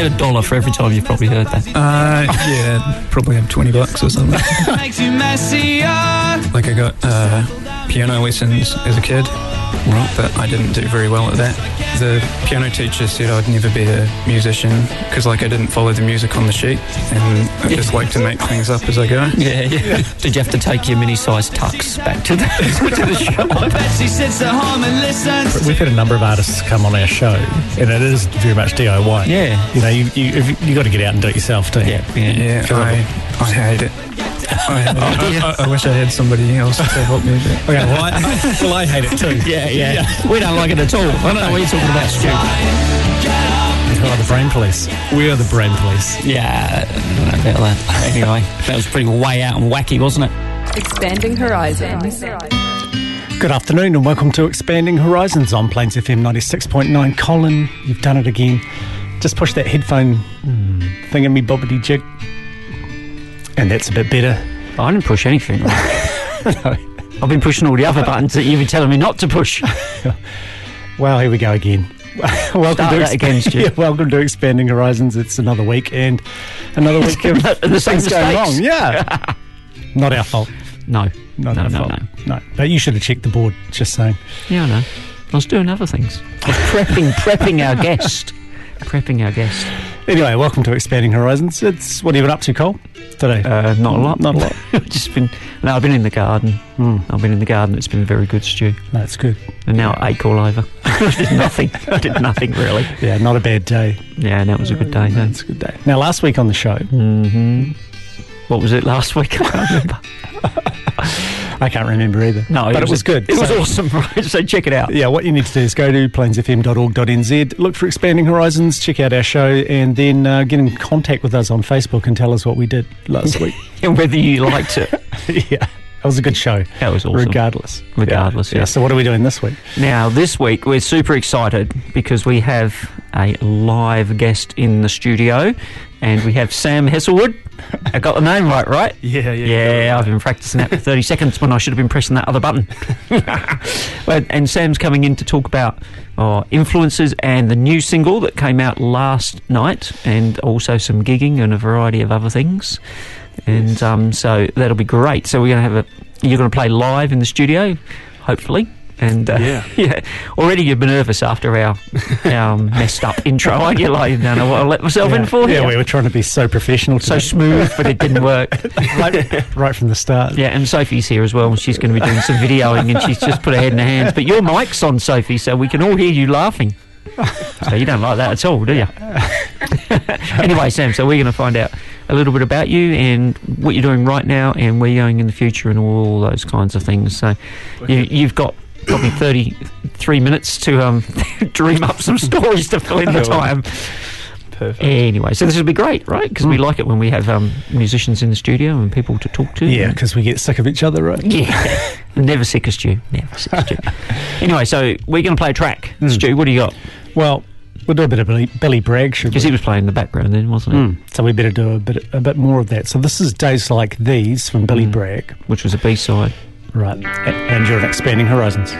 If you had a dollar for every time you've probably heard that. Uh, yeah, probably have 20 bucks or something. makes you messier. like I got uh, piano lessons as a kid, right, but I didn't do very well at that. The piano teacher said I'd never be a musician because like I didn't follow the music on the sheet and I just like to make things up as I go. Yeah, yeah. Did you have to take your mini-sized tux back to the, to the shop? Betsy sits at home and listens. We've had a number of artists come on our show, and it is very much DIY. Yeah. You know, you you, you got to get out and do it yourself too. Yeah, yeah. Yeah, I, I hate it. I, hate. I, I wish I had somebody else to help me. But Okay, well, I, well, I hate it too. Yeah, yeah. We don't like it at all. I don't know what you're talking about, Stu. Who are the brain police? We are the brain police. Yeah, I don't know about that. Anyway, that was pretty way out and wacky, wasn't it? Expanding Horizons. Good afternoon, and welcome to Expanding Horizons on Plains FM 96.9. Colin, you've done it again. Just push that headphone hmm, thing in me bobbity jig. And that's a bit better. I didn't push anything. I've been pushing all the other buttons that you've been telling me not to push. Well, here we go again. welcome Start that again, yeah, welcome to Expanding Horizons. It's another week and another week of The same things going wrong. Yeah, not our fault. No, Not no, our no, fault. no. no. But you should have checked the board. Just saying. Yeah, I know. I was doing other things. I was prepping, prepping our guest. Prepping our guest. Anyway, welcome to Expanding Horizons. It's what have you been up to, Cole? Today? Uh, not a lot. Not a lot. Just been. No, I've been in the garden. Mm. I've been in the garden. It's been very good, Stu. That's good. And now I ache all over. I did nothing. I did nothing really. Yeah, not a bad day. Yeah, and that was a good day. No, it's a good day. Now, last week on the show, hmm What was it last week? I can't remember. I can't remember either. No, but it was, good. It was awesome, right? So check it out. Yeah, what you need to do is go to plainsfm.org.nz, look for Expanding Horizons, check out our show, and then uh, get in contact with us on Facebook and tell us what we did last week. And whether you liked it. yeah, it was a good show. That was awesome. Regardless. Regardless, yeah. So, what are we doing this week? Now, this week we're super excited because we have a live guest in the studio, and we have Sam Heselwood. I got the name right, right? Yeah, yeah. Yeah, I've been practicing that for 30 seconds when I should have been pressing that other button. Well, and Sam's coming in to talk about oh, influences and the new single that came out last night, and also some gigging and a variety of other things. And um, so that'll be great. So we're going to have a. You're going to play live in the studio, hopefully. And uh, Yeah. yeah, already you've been nervous after our our messed up intro, aren't you? Like, don't know what I let myself in for yeah, here. we were trying to be so professional, so smooth, but it didn't work. right, right from the start. Yeah, and Sophie's here as well. and She's going to be doing some videoing, and she's just put her head in her hands. But your mic's on, Sophie, so we can all hear you laughing. So you don't like that at all, do you? anyway, Sam. So we're going to find out a little bit about you and what you're doing right now, and where you're going in the future, and all those kinds of things. So you, you've got probably 33 minutes to um, dream up some stories to fill in the time. Perfect. Anyway, so this will be great, right? Because we like it when we have um, musicians in the studio and people to talk to. Yeah, because we get sick of each other, right? yeah, never sick as Stu. Never sick as Stu. anyway, so we're going to play a track. Stu, what do you got? Well, we'll do a bit of Billy, Billy Bragg, should Because he was playing in the background then, wasn't he? Mm, so we better do a bit, a bit more of that. So this is Days Like These from Billy Mm. Bragg. Which was a B side. Right. And you're Expanding Horizons.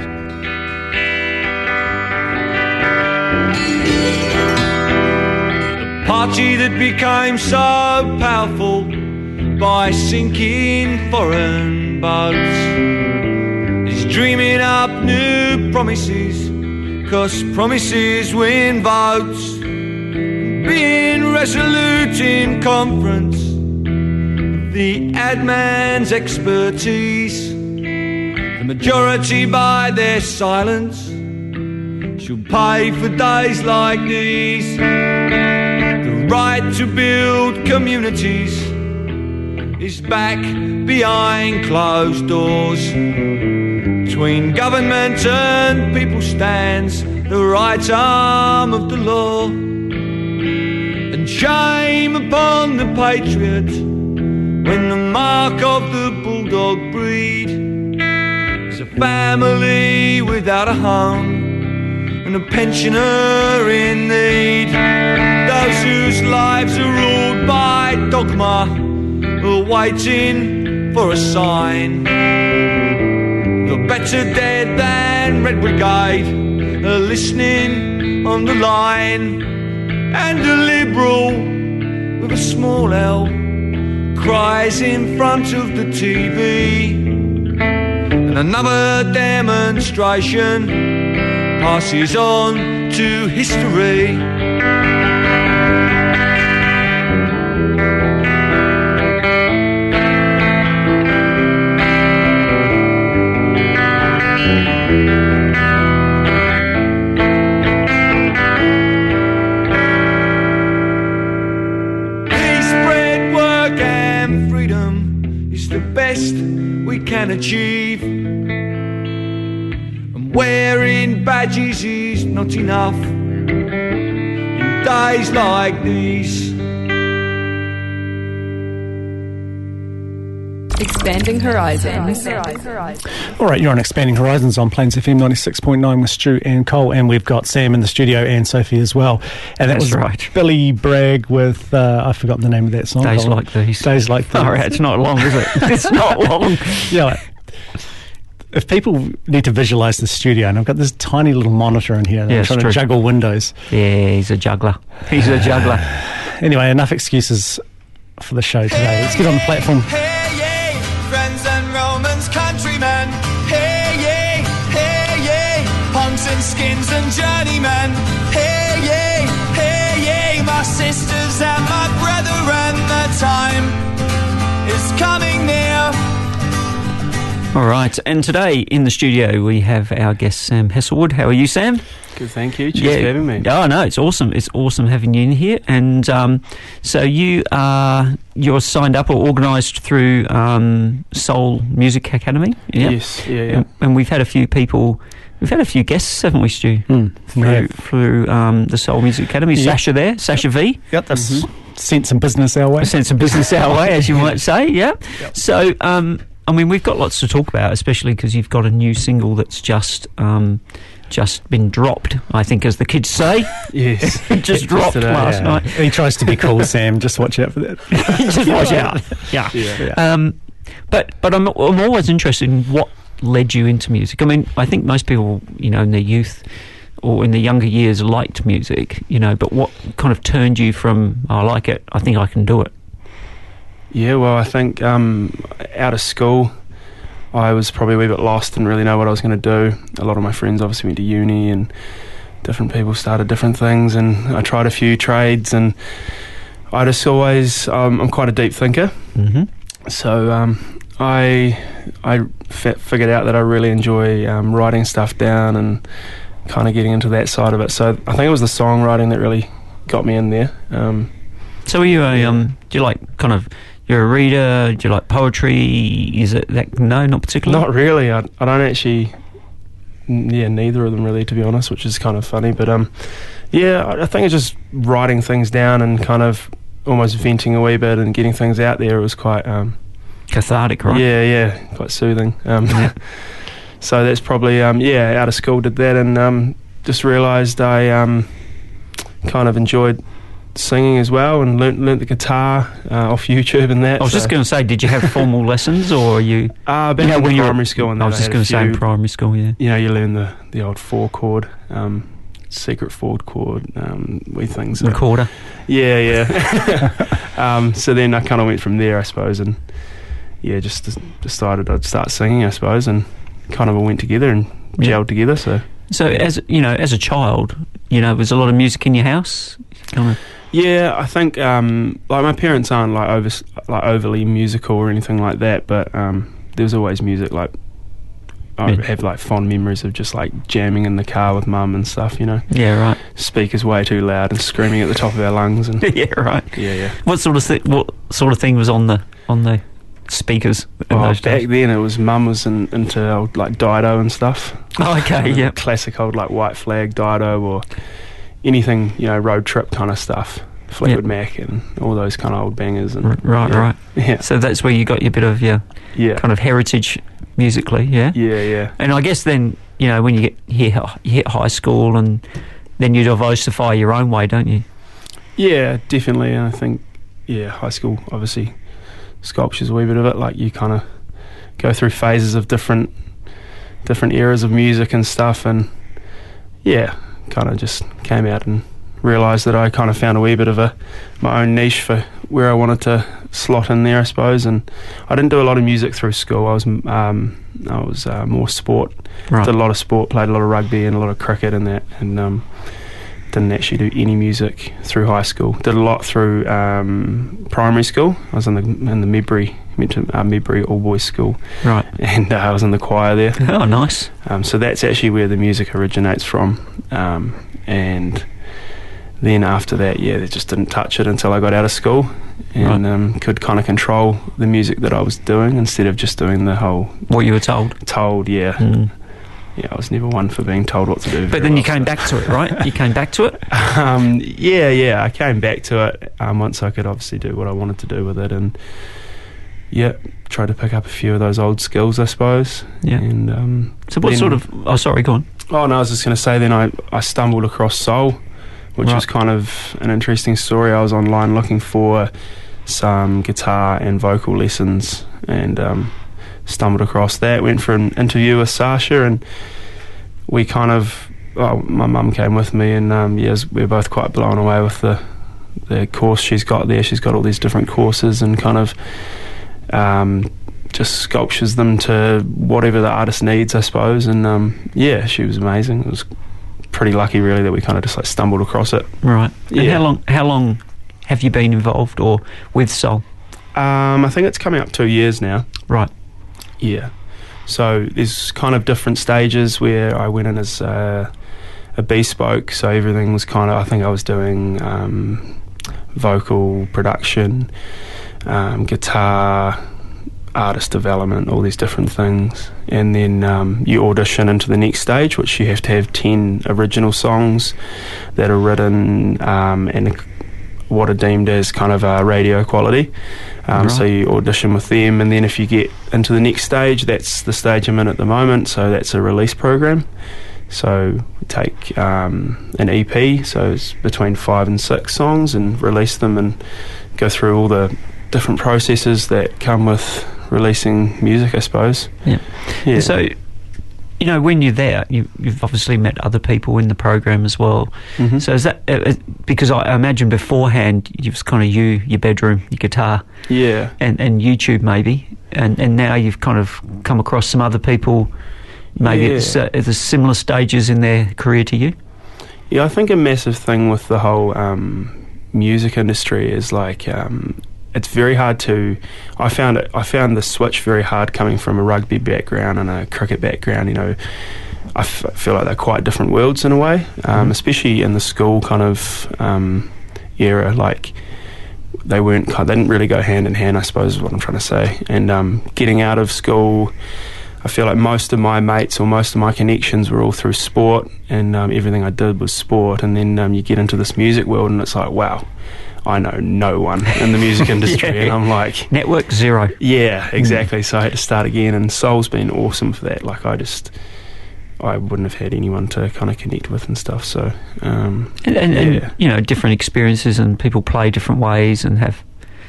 Party that became so powerful by sinking foreign boats is dreaming up new promises, cause promises win votes. Being resolute in conference, the ad man's expertise, the majority by their silence should pay for days like these the right to build communities is back behind closed doors. Between government and people stands the right arm of the law. And shame upon the patriot when the mark of the bulldog breed family without a home and a pensioner in need. Those whose lives are ruled by dogma are waiting for a sign. The better dead than Red Brigade are listening on the line. And a liberal with a small L cries in front of the TV. And another demonstration passes on to history. Wearing is not enough in days like these. Expanding horizons. All right, you're on Expanding Horizons on Plains FM 96.9 with Stu and Cole, and we've got Sam in the studio and Sophie as well. And that That's was right. Billy Bragg with, uh, I forgot the name of that song. Days Colin. like these. Days like these. All right, it's not long, is it? it's not long. Yeah, like, if people need to visualize the studio, and I've got this tiny little monitor in here, and Yeah, I'm trying true. to juggle windows. Yeah, he's a juggler. He's a juggler. Anyway, enough excuses for the show today. Let's get on the platform. Hey, yay, friends and Romans, countrymen. Hey, yay, hey, yay, punks and skins and journeymen. Hey, yay, hey, yay, my sisters and my brethren. The time is coming near. All right, and today in the studio we have our guest Sam Heselwood. How are you, Sam? Good, thank you. Cheers for having me. Oh no, it's awesome. It's awesome having you in here. And um, so you are you're signed up or organised through um, Soul Music Academy. Yeah? Yes, yeah, yeah. And, and we've had a few people. We've had a few guests, haven't we, Stu? Mm, Through, have. through um, the Soul Music Academy. Yeah. Sasha there, Sasha V. Yep, that's sent some business our way. Sent some business our way, as you might say. Yeah. So, um, I mean, we've got lots to talk about, especially because you've got a new single that's just um, just been dropped. I think, as the kids say, Yes. just dropped today, last Yeah. night. He tries to be cool, Sam. Just watch out for that. just watch out. Yeah. Yeah. Um, but but I'm I'm always interested in what led you into music. I mean, I think most people, you know, in their youth or in their younger years liked music, you know, but what kind of turned you from "Oh, I like it, I think I can do it. Yeah, well, I think um, out of school, I was probably a wee bit lost, didn't really know what I was going to do. A lot of my friends obviously went to uni, and different people started different things, and I tried a few trades, and I just always, um, I'm quite a deep thinker, Mm-hmm. so um, I I figured out that I really enjoy um, writing stuff down and kind of getting into that side of it. So I think it was the songwriting that really got me in there. Um, So are you a um? Do you like kind of? You're a reader. Do you like poetry? Is it that? No, not particularly. Not really. I, I don't actually. Yeah, neither of them really, to be honest, which is kind of funny. But um, yeah, I, I think it's just writing things down and kind of almost venting a wee bit and getting things out there. It was quite um, cathartic, right? yeah, yeah, quite soothing. Um, Yeah. so that's probably um, yeah, out of school did that and um, just realised I um, kind of enjoyed singing as well and learnt, learnt the guitar uh, off YouTube and that. I was just going to say, did you have formal lessons, or are you? uh, back you know, in when you were- primary school. And I was just going to say in primary school. Yeah. you know, you learn the, the old four chord, um, secret four chord, um, wee things. that- Recorder. Yeah, yeah. um, so then I kind of went from there, I suppose, and yeah, just decided I'd start singing, I suppose, and kind of all went together and Yeah. gelled together. So So as you know, as a child, you know, was a lot of music in your house. Kind of. Yeah, I think um, like my parents aren't like over like overly musical or anything like that, but um, there was always music. Like I Yeah. have like fond memories of just like jamming in the car with mum and stuff. You know, Yeah. Right. speakers way too loud and screaming at the top of our lungs and yeah. Right. yeah, yeah. What sort of thi- what sort of thing was on the on the speakers Oh, back days? then, it was mum was in, into old, like Dido and stuff. Oh, okay, yeah. Classic old like White Flag Dido or anything you know road trip kind of stuff. Fleetwood Mac and all those kind of old bangers. And, Right, yeah. right. Yeah, So that's where you got your bit of your yeah, kind of heritage musically, yeah? yeah, yeah. And I guess then, you know, when you get hit, you hit high school and then you diversify your own way, don't you? Yeah, definitely. And I think, yeah, high school obviously sculptures a wee bit of it. Like you kind of go through phases of different different eras of music and stuff, and yeah, kind of just came out and realised that I kind of found a wee bit of a my own niche for where I wanted to slot in there, I suppose. And I didn't do a lot of music through school. I was um, I was uh, more sport. Right. Did a lot of sport, played a lot of rugby and a lot of cricket and that, and um, didn't actually do any music through high school. Did a lot through um, primary school. I was in the in the Medbury went to uh, Medbury all boys school, Right. and uh, I was in the choir there. Oh, nice. Um, so that's actually where the music originates from. Um, and then after that, yeah, they just didn't touch it until I got out of school and Right. um, could kind of control the music that I was doing instead of just doing the whole What you were told. told. Yeah, Mm. yeah, I was never one for being told what to do. But then you well, came so- back to it, right? You came back to it? um, yeah, yeah, I came back to it um, once I could obviously do what I wanted to do with it, and yeah, tried to pick up a few of those old skills, I suppose. Yeah. And um, So what sort of... Oh, sorry, go on. Oh no, I was just going to say. Then I I stumbled across soul, which Right. was kind of an interesting story. I was online looking for some guitar and vocal lessons, and um, stumbled across that. Went for an interview with Sasha, and we kind of. Well, my mum came with me, and um, yes, we were both quite blown away with the the course she's got there. She's got all these different courses, and kind of. Um, just sculptures them to whatever the artist needs, I suppose. And um, yeah, she was amazing. It was pretty lucky, really, that we kind of just like stumbled across it. Right. And Yeah. how long, how long have you been involved or with Soul? Um, I think it's coming up two years now. Right. Yeah. So there's kind of different stages where I went in as uh, a bespoke. So everything was kind of, I think I was doing um, vocal production, um, guitar, artist development, all these different things. And then um, you audition into the next stage, which you have to have 10 original songs that are written um, and what are deemed as kind of uh, radio quality. Um, So you audition with them, and then if you get into the next stage, that's the stage I'm in at the moment. So that's a release program. So we take um, an EP, so it's between five and six songs, and release them and go through all the different processes that come with releasing music, I suppose. Yeah. Yeah. So, you know, when you're there, you, you've obviously met other people in the program as well. Mhm. So is that uh, uh, because I imagine beforehand it was kind of you, your bedroom, your guitar, yeah. and, and YouTube maybe, and and now you've kind of come across some other people, maybe at, the, s- Yeah. at the similar stages in their career to you. Yeah, I think a massive thing with the whole um, music industry is like um, it's very hard to. I found it. I found the switch very hard coming from a rugby background and a cricket background. You know, I f- feel like they're quite different worlds in a way, um, Mhm. especially in the school kind of um, era. Like they weren't. They didn't really go hand in hand. I suppose is what I'm trying to say. And um, getting out of school. I feel like most of my mates or most of my connections were all through sport, and um, everything I did was sport. And then um, you get into this music world, and it's like, wow, I know no one in the music industry, Yeah. and I'm like, Network zero. yeah, exactly. So I had to start again, and Soul's been awesome for that. Like I just, I wouldn't have had anyone to kind of connect with and stuff. So um, And, and, and you know, different experiences and people play different ways and have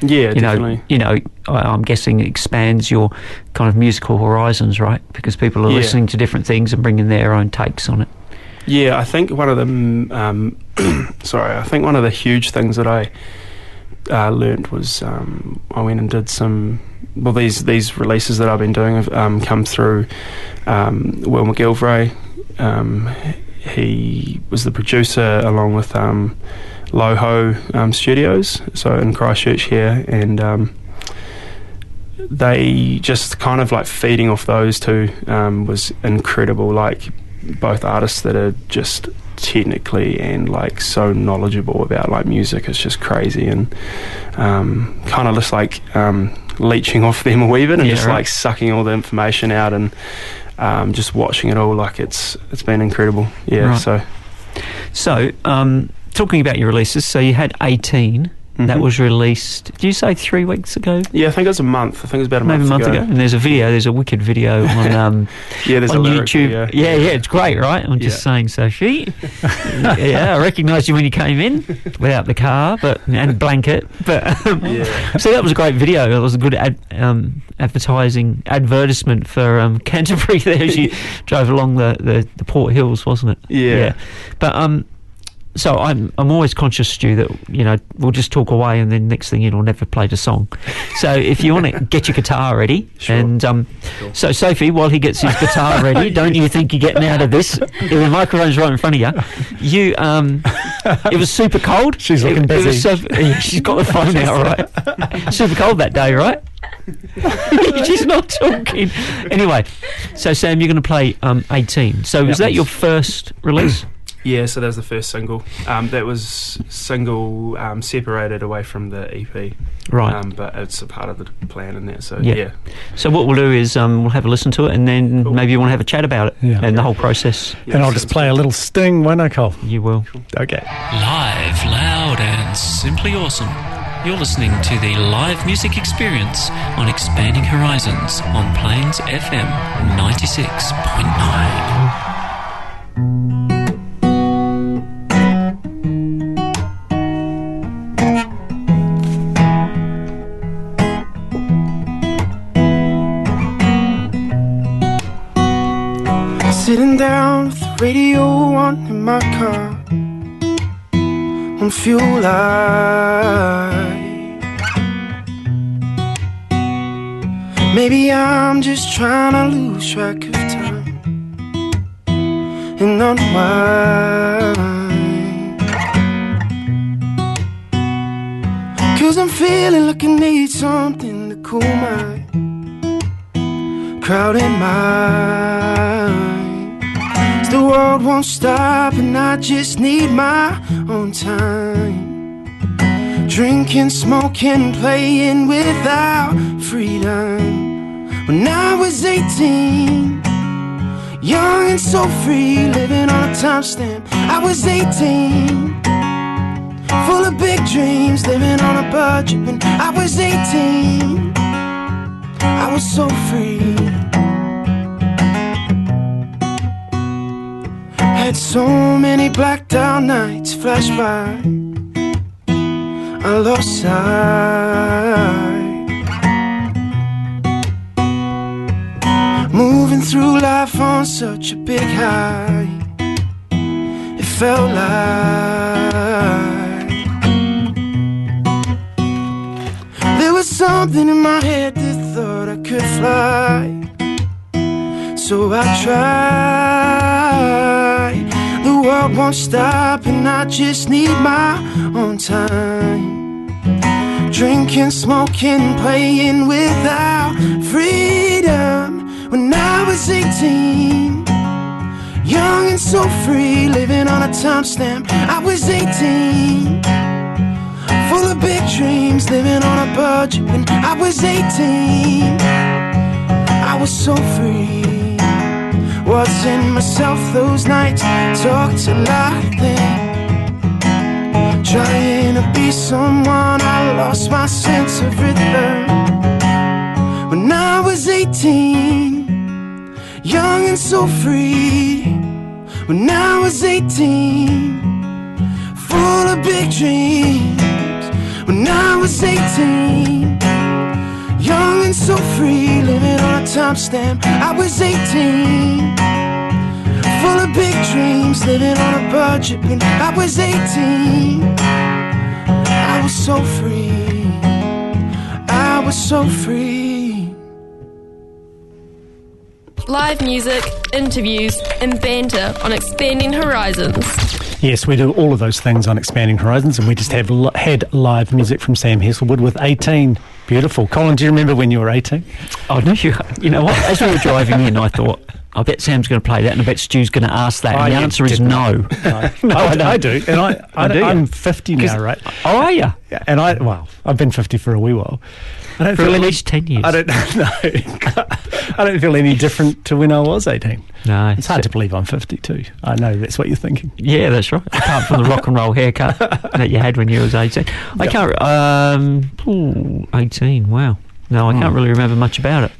yeah, you definitely. know, you know, I, I'm guessing it expands your kind of musical horizons, right? Because people are Yeah. listening to different things and bringing their own takes on it. Yeah, I think one of the um, sorry, I think one of the huge things that I uh, learnt was um, I went and did some. Well, these these releases that I've been doing have um, come through um, Will McGilvray. Um, he was the producer along with um, Loho Studios, so in Christchurch here, and they just kind of like feeding off those two was incredible. Like both artists that are just technically and like so knowledgeable about like music it's just crazy and um, kind of just like um, leeching off them a wee bit and Yeah, just right. like sucking all the information out and um, just watching it all. Like it's it's been incredible. Yeah. Right. So So, um, talking about your releases, so you had 18. That Mhm. was released, did you say three weeks ago? yeah, I think it was a month. I think it was about a Maybe a month, month ago. And there's a video, there's a wicked video on um, Yeah, there's on YouTube. video. Yeah, yeah, it's great, right? I'm just Yeah. saying, Sophie. yeah, I recognised you when you came in without the car, but and blanket. But um, Yeah. so that was a great video. It was a good ad, um, advertising advertisement for um, Canterbury there as you drove along the, the, the Port Hills, wasn't it? Yeah. But um, so I'm I'm always conscious, Stu, that you know we'll just talk away, and then next thing you know, we'll never play the song. So if you want to get your guitar ready, Sure. and um, so Sophie, while he gets his guitar ready, don't you think you're getting out of this? The microphone's right in front of you. You um, it was super cold. She's looking It- it was busy. so- yeah, she's got the phone out, right? super cold that day, right? She's not talking. Anyway, so Sam, you're going to play um, 18. So was Yep. that your first release? Yeah, so that was the first single. Um, that was single um, separated away from the EP. Right. Um, but it's a part of the plan in there. So Yeah. yeah. So what we'll do is um, we'll have a listen to it, and then Cool. maybe you want to have a chat about it Yeah. and the whole process. Yeah, and I'll just play a little sting, won't I, Cole? You will. Okay. Live, loud, and simply awesome. You're listening to the live music experience on Expanding Horizons on Plains FM 96.9. radio on in my car on fuel light. Maybe I'm just trying to lose track of time and unwind. Cause I'm feeling like I need something to cool my crowded mind. The world won't stop, and I just need my own time. Drinking, smoking, playing without freedom. When I was 18, young and so free, living on a timestamp. I was 18, full of big dreams, living on a budget. When I was 18, I was so free. Had so many blacked out nights flash by. I lost sight. Moving through life on such a big high. It felt like there was something in my head that thought I could fly. So I try. World won't stop, and I just need my own time. Drinking, smoking, playing without freedom. When I was 18, young and so free, living on a timestamp. I was 18, full of big dreams, living on a budget. When I was 18, I was so free. Wasn't myself those nights, talked a lot then. Trying to be someone, I lost my sense of rhythm. When I was 18, young and so free. When I was 18, full of big dreams. When I was 18, young and so free, living on a timestamp. I was 18, full of big dreams, living on a budget. When I was 18, I was so free. I was so free. Live music, interviews, and banter on Expanding Horizons. Yes, we do all of those things on Expanding Horizons, and we just have li- had live music from Sam Heselwood with 18. Beautiful. Colin, do you remember when you were 18? Oh no, you, you know what? As we were driving in, I thought I bet Sam's going to play that, and I bet Stu's going to ask that. Oh, and the answer is did no. no, I, I. I do, and I, I, do you? I'm 50 now, right? Oh, are you? Yeah, and I well, I've been 50 for a wee while. I don't For feel at any- least 10 years. I don't know. I don't feel any different to when I was 18. No. It's hard to believe I'm 52. I know that's what you're thinking. Yeah, that's right. Apart from the rock and roll haircut that you had when you was 18. I Yep. can't... Um, ooh, 18, wow. No, I can't really remember much about it.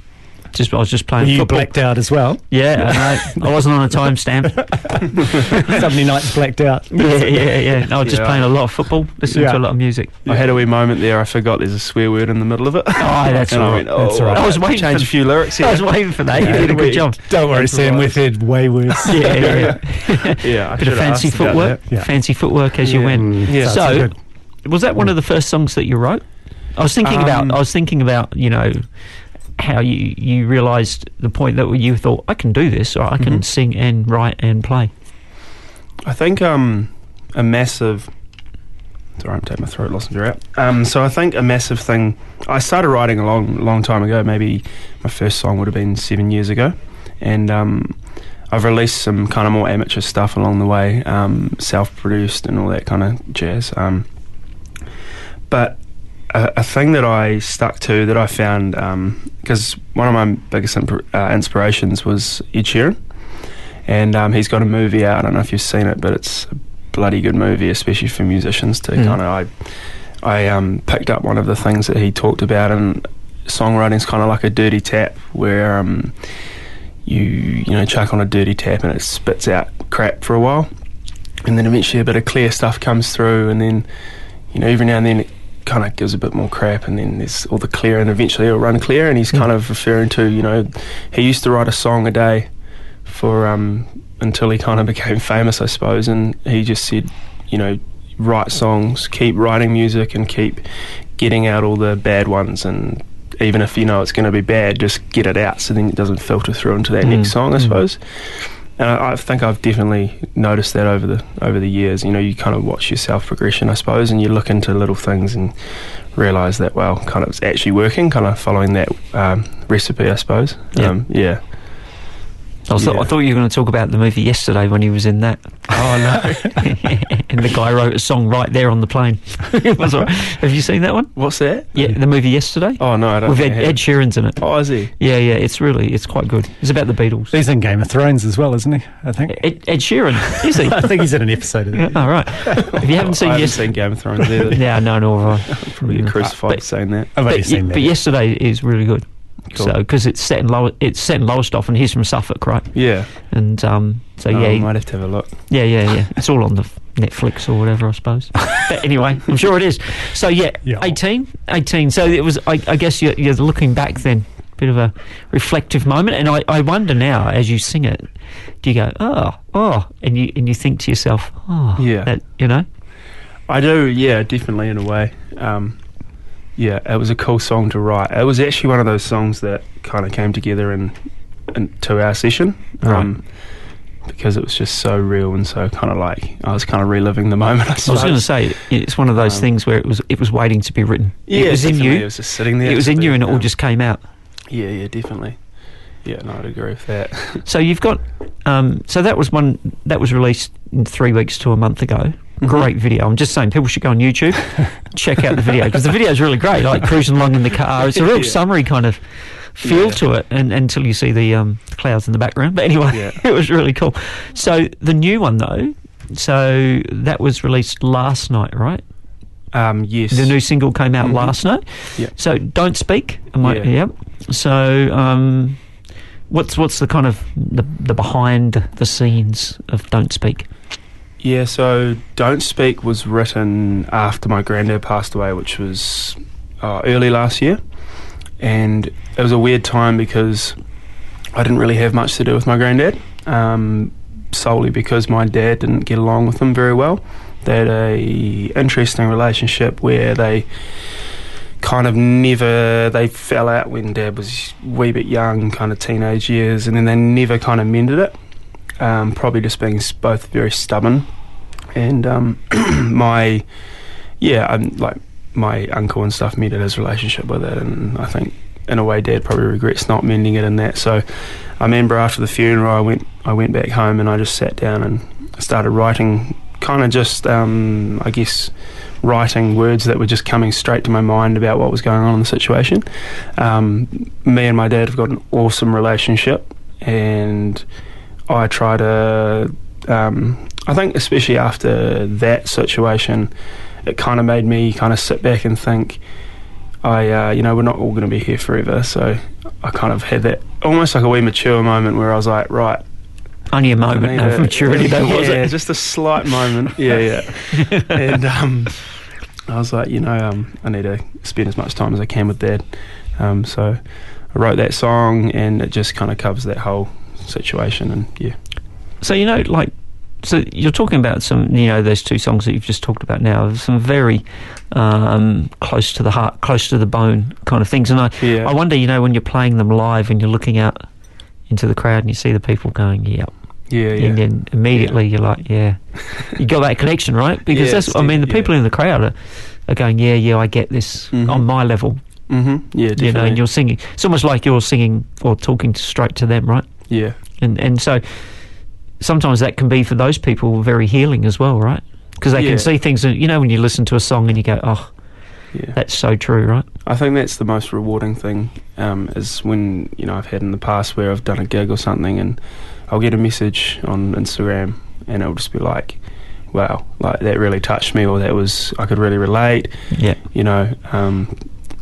Just I was just playing You football. blacked out as well. Yeah, I. I wasn't on a timestamp. so many nights blacked out. yeah, yeah, yeah. No, I was just Yeah. playing a lot of football, listening Yeah. to a lot of music. I had a wee moment there. I forgot there's a swear word in the middle of it. Oh, that's and all I right. went, oh, That's all right. I was waiting change for- a few lyrics. I was waiting for that. You did a good job. Don't worry, Sam. We've had way worse. Yeah, yeah, yeah. yeah. I Bit of fancy footwork. Yeah. Fancy footwork as you went. Mm, Yeah. So, was that one of the first songs that you wrote? I was thinking about. Um, I was thinking about. You know, how you you realised the point that you thought I can do this, or I can Mhm. sing and write and play. I think um, a massive. Sorry, I'm taking my throat lozenge out. Um, so I think a massive thing. I started writing a long, long time ago. Maybe my first song would have been seven years ago, and um, I've released some kind of more amateur stuff along the way, um, self-produced and all that kind of jazz. Um, but a, a thing that I stuck to that I found because one of my biggest imp- uh, inspirations was Ed Sheeran and um, he's got a movie out. I don't know if you've seen it, but it's a bloody good movie, especially for musicians to Mm. kind of. I I um, picked up one of the things that he talked about, and songwriting's kind of like a dirty tap, where um, you you know chuck on a dirty tap and it spits out crap for a while, and then eventually a bit of clear stuff comes through, and then you know every now and then kind of gives a bit more crap, and then there's all the clear, and eventually it'll run clear. And he's kind of referring to you know he used to write a song a day for um, until he kind of became famous, I suppose. And he just said, you know, write songs, keep writing music, and keep getting out all the bad ones. And even if you know it's going to be bad, just get it out so then it doesn't filter through into that Mm. next song, I Mm. suppose. And I, I think I've definitely noticed that over the over the years. You know, you kind of watch your self progression, I suppose, and you look into little things and realise that well, kind of it's actually working, kind of following that um, recipe, I suppose. Yeah. Um, yeah. I, was Yeah. I thought you were going to talk about the movie yesterday when he was in that. Oh no. and the guy wrote a song right there on the plane. It was all right. Have you seen that one? What's that? Yeah, the movie yesterday. Oh no, I don't. With Ed. Ed Sheeran's in it. Oh, is he? Yeah, yeah, it's really, it's quite good. It's about the Beatles. He's in Game of Thrones as well, isn't he? I think. Ed, Ed Sheeran, is he? I think he's in an episode of that. all right. If you haven't seen I haven't yes, seen Game of Thrones either. yeah, no, nor have I. Probably get crucified But- saying that. I've only But, seen but yesterday is really good. Cool. So because it's set in Low, it's set in Lowestoft, and he's from Suffolk, right? Yeah. And um, so Oh, yeah, I might have to have a look. Yeah, yeah, yeah. It's all on the Netflix or whatever, I suppose. but anyway, I'm sure it is. So yeah, Yeah. 18, 18. So it was. I, I guess you're, you're looking back then, bit of a reflective moment. And I, I wonder now, as you sing it, do you go, oh, oh, and you and you think to yourself, oh, Yeah. that you know, I do, yeah, definitely in a way. Um, yeah, it was a cool song to write. It was actually one of those songs that kind of came together in, in to our session. Um, Because it was just so real and so kind of like I was kind of reliving the moment. I, I was going to say it's one of those Um, things where it was it was waiting to be written. yeah, it was in you. It was just sitting there. It was in you, and it all just came out. Yeah, yeah, definitely. Yeah, no, I'd agree with that. So you've got, um, so that was one that was released three weeks to a month ago. Mm-hmm. Great video. I'm just saying, people should go on YouTube, check out the video because the video is really great. Like cruising along in the car, it's a real Yeah. summary kind of feel Yeah. to it, and until you see the um, clouds in the background. But anyway, Yeah. it was really cool. So the new one though, so that was released last night, right? Um, yes. The new single came out Mhm. last night. Yeah. So don't speak. Am I, Yeah. yeah. So um, what's what's the kind of the, the behind the scenes of Don't Speak? Yeah, so Don't Speak was written after my granddad passed away, which was uh, early last year. And it was a weird time because I didn't really have much to do with my granddad, um, solely because my dad didn't get along with him very well. They had a interesting relationship where they kind of never they fell out when dad was wee bit young, kind of teenage years, and then they never kind of mended it. Um, probably just being both very stubborn, and um, my yeah, um, like my uncle and stuff mended his relationship with it, and I think in a way dad probably regrets not mending it in that. So I remember after the funeral, I went I went back home and I just sat down and started writing, kind of just um, I guess writing words that were just coming straight to my mind about what was going on in the situation. Um, me and my dad have got an awesome relationship, and I try to. Um, I think, especially after that situation, it kind of made me kind of sit back and think. I, uh, you know, we're not all going to be here forever, so I kind of had that almost like a wee mature moment where I was like, right, Only a moment of maturity, though, was yeah, it? just a slight moment. Yeah, yeah. and um, I was like, you know, um, I need to spend as much time as I can with Dad. Um, so I wrote that song, and it just kind of covers that whole situation. And yeah, So you know, like, so you're talking about some, you know, those two songs that you've just talked about now, some very um, close to the heart, close to the bone kind of things. And I, Yeah. I wonder, you know, when you're playing them live and you're looking out into the crowd and you see the people going, "Yep," yeah, yeah. and then immediately you're like, "Yeah," you got that connection, right? Because Yeah, that's, I mean, the people yeah. in the crowd are, are going, "Yeah, yeah, I get this Mhm. on my level," hmm Yeah, definitely. you know, and you're singing. It's almost like you're singing or talking straight to them, right? yeah, and and so sometimes that can be for those people very healing as well, right? Because they Yeah. can see things. that- You know, when you listen to a song and you go, "Oh, yeah. that's so true," right? I think that's the most rewarding thing um, is when you know I've had in the past where I've done a gig or something and I'll get a message on Instagram and it'll just be like, "Wow, like that really touched me," or "That was I could really relate," Yeah, you know. Um,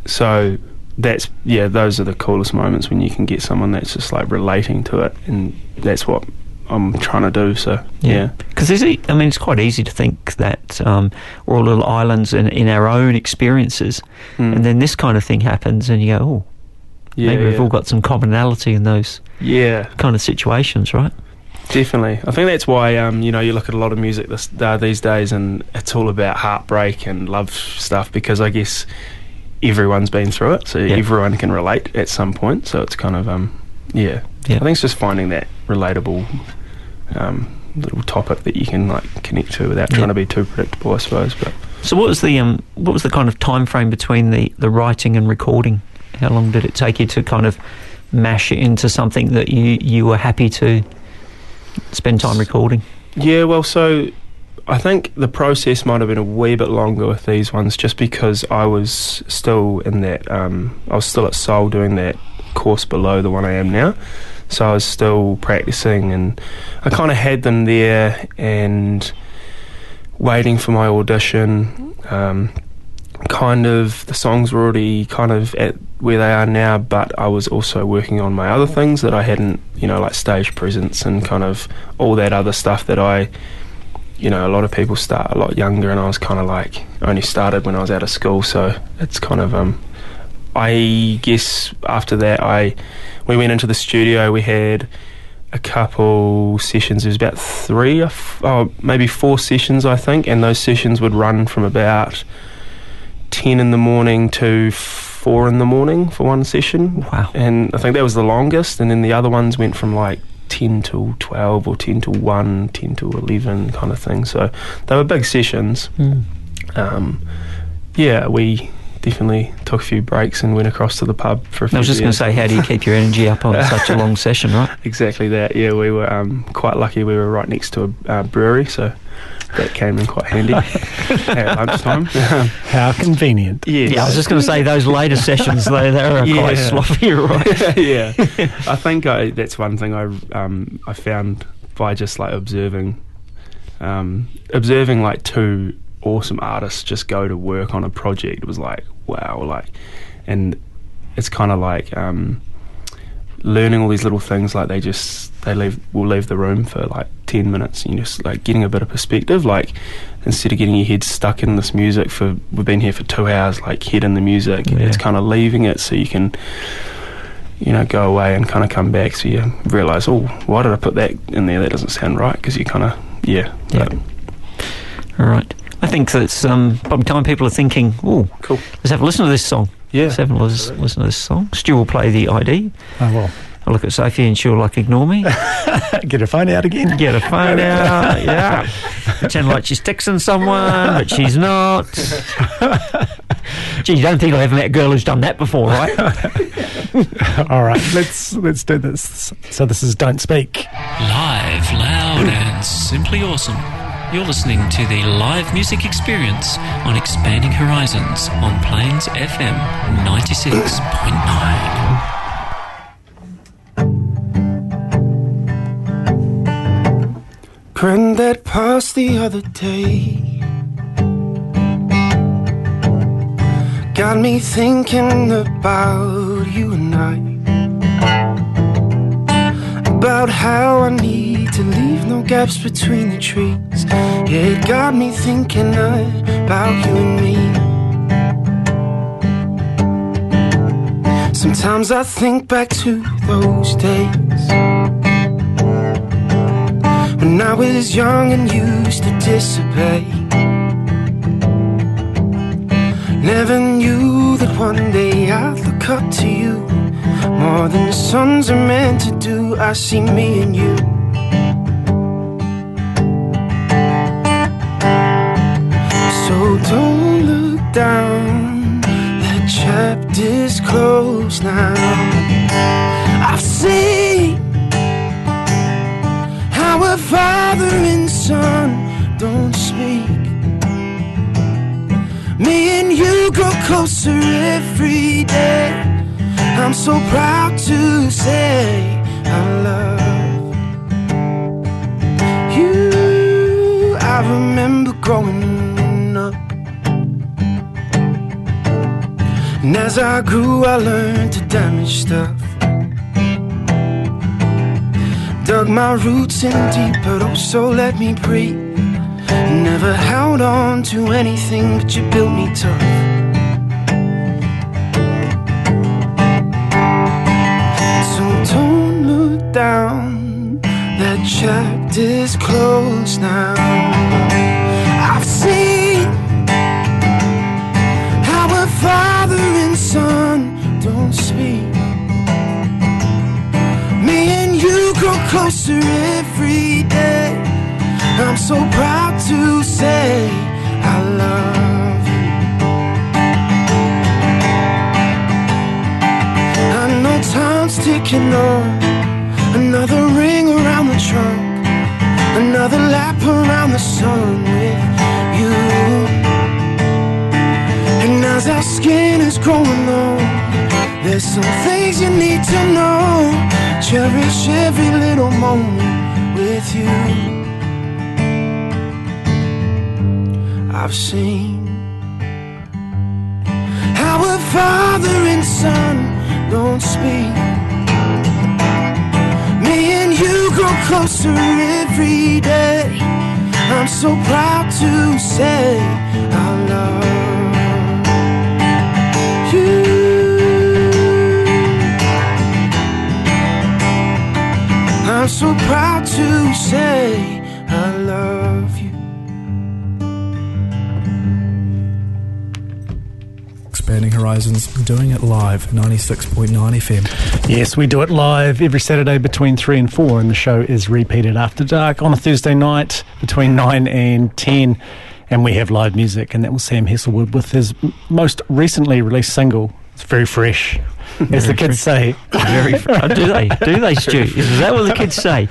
so that's yeah, those are the coolest moments when you can get someone that's just like relating to it, and that's what I'm trying to do. So yeah, Because is it? I mean, it's quite easy to think that um, we're all little islands in, in our own experiences, Mm. and then this kind of thing happens, and you go, "Oh, yeah, maybe we've all got some commonality in those yeah. kind of situations, right?" Definitely, I think that's why um, you know you look at a lot of music this, uh, these days, and it's all about heartbreak and love stuff because I guess everyone's been through it, so Yeah. everyone can relate at some point. So it's kind of um, yeah. Yeah. I think it's just finding that relatable um, little topic that you can like connect to without trying Yeah. to be too predictable, I suppose. But So, what was the um, what was the kind of time frame between the, the writing and recording? How long did it take you to kind of mash it into something that you, you were happy to spend time recording? Yeah, well, so I think the process might have been a wee bit longer with these ones, just because I was still in that. Um, I was still at Soul doing that course below the one I am now, so I was still practicing, and I kind of had them there and waiting for my audition. Um, kind of the songs were already kind of at where they are now, but I was also working on my other things that I hadn't, you know, like stage presence and kind of all that other stuff that I, you know, a lot of people start a lot younger, and I was kind of like only started when I was out of school, so it's kind of um. I guess after that, I we went into the studio. We had a couple sessions. It was about three, or f- oh, maybe four sessions, I think, and those sessions would run from about ten in the morning to four in the morning for one session. Wow. And I think that was the longest, and then the other ones went from like ten till twelve or ten till one, 10 till eleven, kind of thing. So they were big sessions. Mm. Um, yeah, we definitely took a few breaks and went across to the pub for a few I was just going to say, how do you keep your energy up on such a long session, right? Exactly that. Yeah, we were um, quite lucky. We were right next to a uh, brewery, so that came in quite handy at lunchtime. How convenient. yes. Yeah, I was just going to say those later sessions, they they are quite Yeah. sloppy, right? yeah, I think I, that's one thing I um, I found by just like observing, um, observing like two awesome artists just go to work on a project. It was like wow, like, and it's kind of like um, learning all these little things. Like they just they leave will leave the room for like ten minutes, and you just like getting a bit of perspective. Like instead of getting your head stuck in this music for we've been here for two hours, like head in the music. Yeah. It's kind of leaving it so you can you know, go away and kind of come back. So you realise, oh, why did I put that in there? That doesn't sound right. Because you kind of, yeah, Yeah. All right. I think that's um, by the time people are thinking, oh, cool. let's have a listen to this song. Yeah, Let's have a listen, listen to this song. Stu will play the ID. Oh, well. I'll look at Sophie and she'll like ignore me. Get her phone out again. Get her phone out. Yeah. Pretend like she's texting someone, but she's not. Gee, you don't think I've ever met a girl who's done that before, right? All right, let's let's do this. So this is Don't Speak. Live, loud, and simply awesome. You're listening to the live music experience on Expanding Horizons on Plains FM 96.9. Granddad passed the other day. Got me thinking about you and I. About how I need to leave no gaps between the trees. Yeah, it got me thinking about you and me. Sometimes I think back to those days. When I was young and used to disobey. Never knew that one day I'd look up to you more than the suns are meant to do. I see me and you. So don't look down, that chapter's closed now. I've seen how a father and son don't speak. Me and you grow closer every day. I'm so proud to say I love you. I remember growing up. And as I grew, I learned to damage stuff. Dug my roots in deeper, oh, so let me breathe. Never held on to anything, but you built me tough. Down, that chapter's closed now. I've seen how a father and son don't speak. Me and you grow closer every day. I'm so proud to say I love you. I know time's ticking on. Another lap around the sun with you. And as our skin is growing old, there's some things you need to know. Cherish every little moment with you. I've seen how a father and son don't speak. Grow closer every day. I'm so proud to say I love you. I'm so proud to say I love you. Expanding Horizons, doing it live, 96.9 FM. Yes, we do it live every Saturday between 3 and 4, and the show is repeated after dark on a Thursday night between 9 and 10. And we have live music, and that was Sam Heselwood with his most recently released single. It's very fresh, as the kids say. Very, fr- oh, do they? Do they, Stu? Is that what the kids say?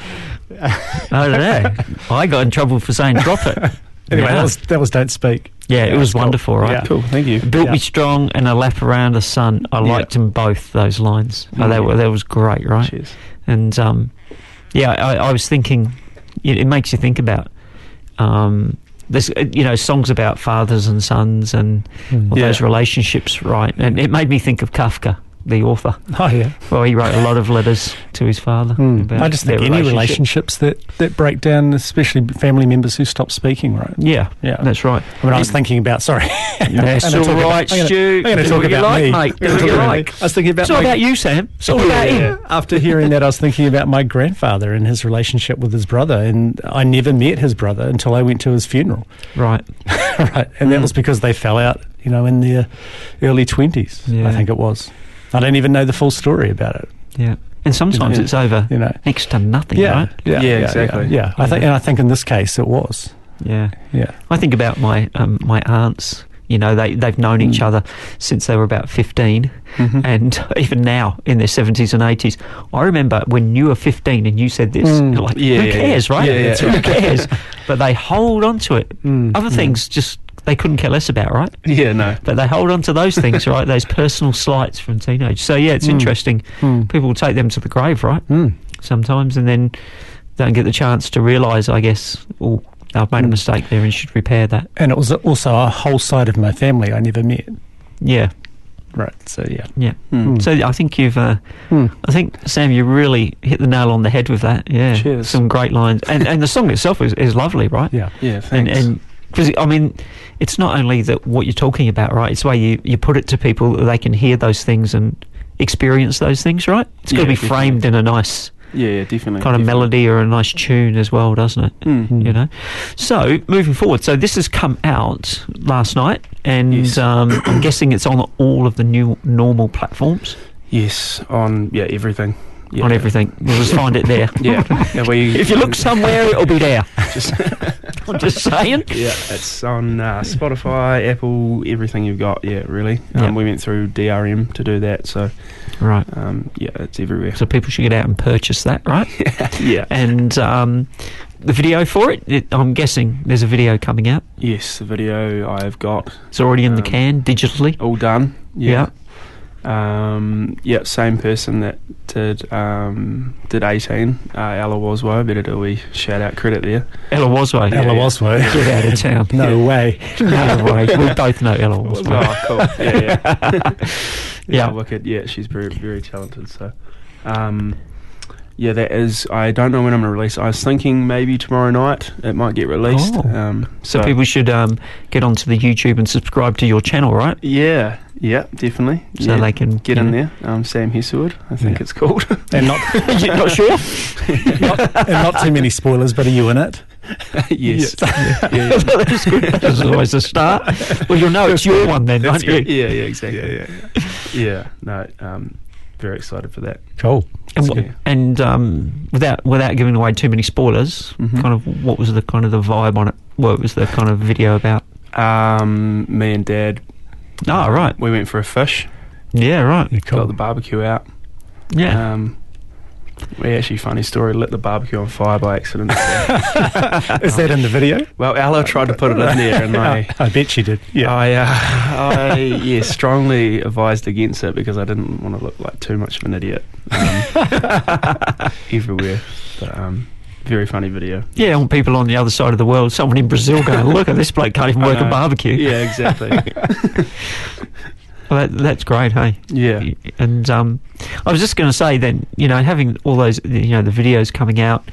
I don't know. I got in trouble for saying drop it. Anyway, Yeah. that was that was Don't Speak. Yeah, it was was cool. wonderful, right? Yeah. Cool, thank you. Built Yeah. me strong and a lap around the sun. I Yeah. liked them both, those lines. Oh, Mm. that, were- that was great, right? Cheers. And um, yeah, I, I was thinking, it, it makes you think about. Um, there's, uh, you know, songs about fathers and sons and all Yeah. those relationships, right? And it made me think of Kafka, the author. Oh, yeah. Well, he wrote a lot of letters to his father. Hmm. about I just their think any relationship. relationships that, that break down, especially family members who stop speaking, right? Yeah, Yeah. that's right. I mean, I was thinking about, sorry. That's I'm gonna all talk about- right, I'm Stu. I'm going to talk what you about like, me. mate. Do what you like. I was thinking about It's all my- about you, Sam. It's all about yeah, you. After hearing that, I was thinking about my grandfather and his relationship with his brother, and I never met his brother until I went to his funeral. Right. right, and that was because they fell out, you know, in their early twenties. Yeah. I think it was. I don't even know the full story about it. Yeah. And sometimes Yeah. it's over You know. next to nothing, Yeah, right? yeah, Yeah, yeah, exactly. Yeah, yeah. I think, and I think in this case it was. Yeah. Yeah, I think about my um, my aunts You know, they they've known each other since they were about 15 Mhm. and even now in their seventies and eighties. I remember when you were fifteen and you said this, Mm. you're like, Yeah, who yeah, cares, yeah. right? Yeah, yeah. Who cares? but they hold on to it. Mm. Other things just they couldn't care less about, right? Yeah, no. But they hold on to those things, right? Those personal slights from teenage. So yeah, it's Mm. interesting. Mm. People will take them to the grave, right? Mm. Sometimes, and then don't get the chance to realise, I guess, oh, I've made a Mm. mistake there and should repair that. And it was also a whole side of my family I never met. Yeah, Right. So yeah. yeah. Mm. So I think you've, uh, Mm. I think Sam, you really hit the nail on the head with that. Yeah, Cheers. some great lines, and and the song itself is, is lovely, right? Yeah. Yeah, and thanks. and because I mean, it's not only that what you're talking about, right? It's the way you you put it to people that they can hear those things and experience those things, right? It's got to be definitely. framed in a nice yeah, yeah, definitely. kind of definitely. melody or a nice tune as well, doesn't it? Mm. You know. So moving forward, so this has come out last night, and Yes. um, I'm guessing it's on all of the new normal platforms Yes, on yeah everything. Yeah. on everything. We'll just find it there. Yeah, yeah we, If you look somewhere, it'll be there. just, I'm just saying. yeah, it's on uh, Spotify, Apple, everything you've got. Yeah, really. Um, Yeah. We went through DRM to do that, so Right. um, yeah, it's everywhere. So people should get out and purchase that, right? yeah. And um, the video for it, it, I'm guessing there's a video coming out. Yes, the video I've got It's already in the Um, can digitally. all done. Yeah. Um, yeah, same person that did um, did 18, uh, Ella Waswo. Better do we shout out credit there. Ella Wasway. Ella Waswo. Get out of town. No way. no way. We both know Ella Wasway. Oh, cool. Yeah, yeah. yeah, Yeah. wicked. Yeah, she's very, very talented. So, um, yeah, that is. I don't know when I'm going to release. I was thinking maybe tomorrow night it might get released. Oh. Um, So people should um, get onto the YouTube and subscribe to your channel, right? Yeah, yeah, definitely. So yeah. they can get in know. there. Um, Sam Heselwood, I think Yeah. it's called. And not You're not sure? not, and not too many spoilers, but are you in it? yes. yeah, yeah. That's good. That's always a start. Well, you'll know it's your one then, won't you? yeah, yeah, exactly. Yeah, no, um, very excited for that. Cool. And, So- wh- and um, without without giving away too many spoilers, Mhm. kind of what was the kind of the vibe on it? What was the kind of video about? Um, me and Dad, Oh, right. we went for a fish, Yeah, right. Yeah, got the barbecue out. Yeah. Um, we actually, funny story, lit the barbecue on fire by accident. Is that in the video? well, Ella tried to put it in there, and I, I bet she did. Yeah. I, uh, I, yeah, strongly advised against it because I didn't want to look like too much of an idiot um, everywhere. But um, very funny video. yeah, want people on the other side of the world, someone in Brazil going, look at this bloke can't even work a barbecue. Yeah, exactly. Well, that, that's great, hey? yeah, And um, I was just going to say then, you know, having all those, you know, the videos coming out.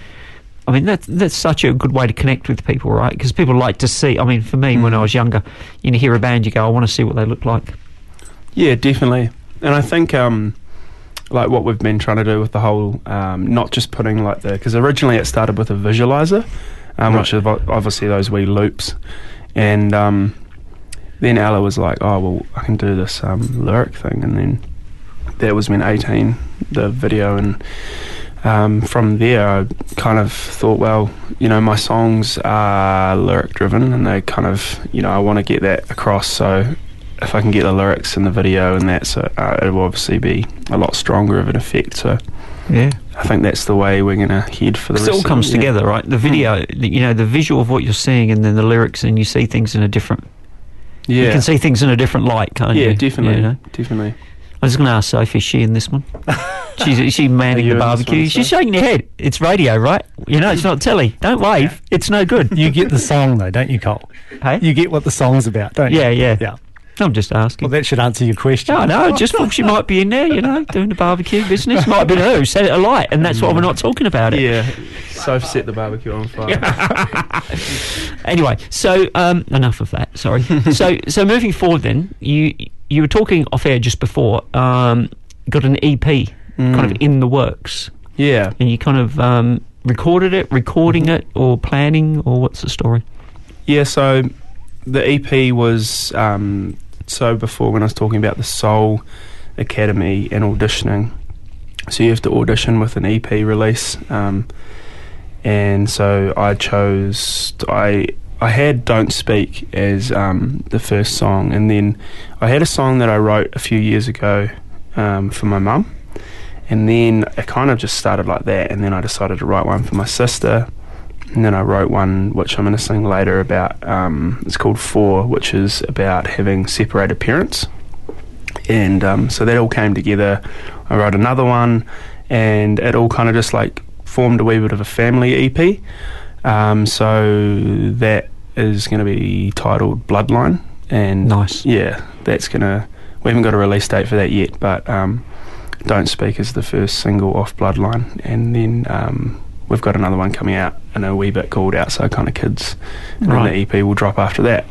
I mean, that's that's such a good way to connect with people, right? Because people like to see. I mean, for me, when Mm. I was younger, you know, hear a band, you go, I want to see what they look like. yeah, definitely. And I think um, like what we've been trying to do with the whole, um, not just putting like the because originally it started with a visualizer, um, Right. which is obviously those wee loops, and um, then Ella was like, "Oh well, I can do this um, lyric thing," and then that was when eighteen the video, and um, from there I kind of thought, well, you know, my songs are lyric driven, and they kind of, you know, I want to get that across, so. If I can get the lyrics in the video and that, so uh, it will obviously be a lot stronger of an effect. So Yeah. I think that's the way we're going to head for the rest it all of comes yeah. Hmm. together, right? The video, the, you know, the visual of what you're seeing, and then the lyrics, and you see things in a different. Yeah, You can see things in a different light, can't you? yeah, definitely, You know? definitely. I was going to ask Sophie, is she in this one? She's is she manning the barbecue. one, She's shaking her head. It's radio, right? You know, it's not telly. Don't wave. It's no good. You get the song though, don't you, Cole? hey? You get what the song's about, don't you? Yeah, Yeah, yeah. Yeah. I'm just asking. Well, that should answer your question. No, no, just thought she might be in there, you know, doing the barbecue business. Might have been her who set it alight, and that's why we're not talking about it. Yeah, so set the barbecue on fire. Anyway, so um, enough of that. Sorry. so, so moving forward, then you you were talking off air just before. Um, got an EP kind of Mm. in the works, yeah, and you kind of um, recorded it, recording it, or planning, or what's the story? yeah. So the EP was um, so before when I was talking about the Soul Academy and auditioning. So you have to audition with an EP release, um, and so I chose. I I had "Don't Speak" as um, the first song, and then I had a song that I wrote a few years ago um, for my mum, and then it kind of just started like that, and then I decided to write one for my sister, and then I wrote one which I'm going to sing later about. Um, it's called Four, which is about having separated parents, and um, so that all came together. I wrote another one, and it all kind of just like formed a wee bit of a family EP. Um, so that is going to be titled Bloodline, and Nice. yeah, that's gonna. We haven't got a release date for that yet, but um, Don't Speak is the first single off Bloodline, and then um, we've got another one coming out in a wee bit called Outside Kind of Kids, and Right. then the EP will drop after that.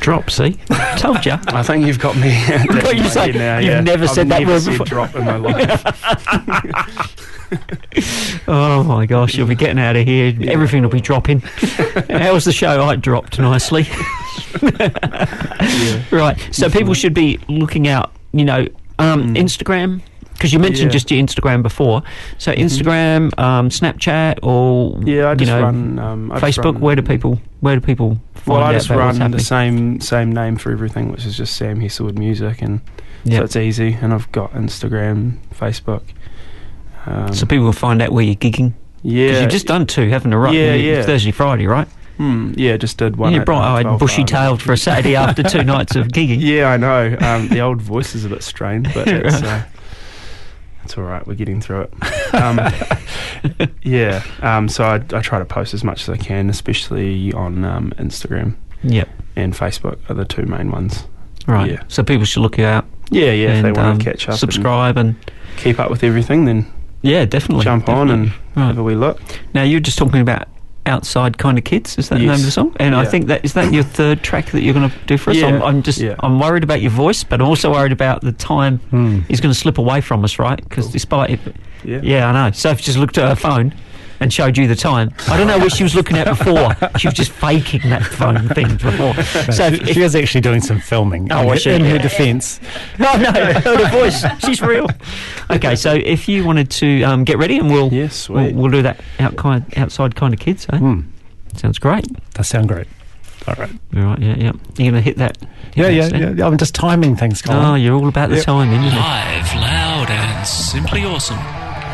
Drop, see? Told you. I think you've got me. Got you say, now, you've yeah. never I've said that never word said before. Drop in my life. Oh my gosh, you'll be getting out of here. Everything will be dropping. How was the show? I dropped nicely. Right. So people should be looking out, you know, um, Instagram. Because you mentioned Yeah. just your Instagram before, so Instagram, um, Snapchat, or Yeah, I you just know, run um, I Facebook. run- where do people where do people find Well, I just run the same same name for everything, which is just Sam Heselwood Music, and Yeah. so it's easy. And I've got Instagram, Facebook. Um, so people will find out where you're gigging. yeah, Because you've just done two, haven't you? Right? Yeah, You- yeah. Thursday, Friday, right? hmm, yeah, just did one. You're at, uh, bright-eyed bushy-tailed for a Saturday after two nights of gigging. Yeah, I know. Um, the old voice is a bit strained, but it's, uh, it's all right. We're getting through it. Um, yeah. Um, so I, I try to post as much as I can, especially on um, Instagram Yep. and Facebook are the two main ones. Right. Yeah. So people should look you out. Yeah, yeah. if they want um, to catch up, subscribe, and, and keep up with everything, then yeah, definitely jump on and definitely. Right. have a wee look. Now you're just talking about outside kind of kids. Is that the name of the song? And I think that is that your third track that you're going to do for us. I'm, I'm just Yeah. I'm worried about your voice, but I'm also worried about the time Hmm. is going to slip away from us, right? Because despite it, Yeah. yeah, I know. So Sophie just looked at her phone. And showed you the time. I don't know what she was looking at before. She was just faking that phone thing before. So if, she was actually doing some filming. Oh, in, was she? in her defence. Oh no, I heard her voice. She's real. Okay, so if you wanted to um, get ready, and we'll, Yes, we'll we'll do that out kind, outside kind of kids. Eh? Hmm. Sounds great. That sound great. All right. All right, yeah, yeah. You're gonna hit that. hit Yeah, that yeah, stand? yeah. I'm just timing things, Colin. Oh, you're all about the Yep. timing, isn't it? Live, loud, and simply awesome.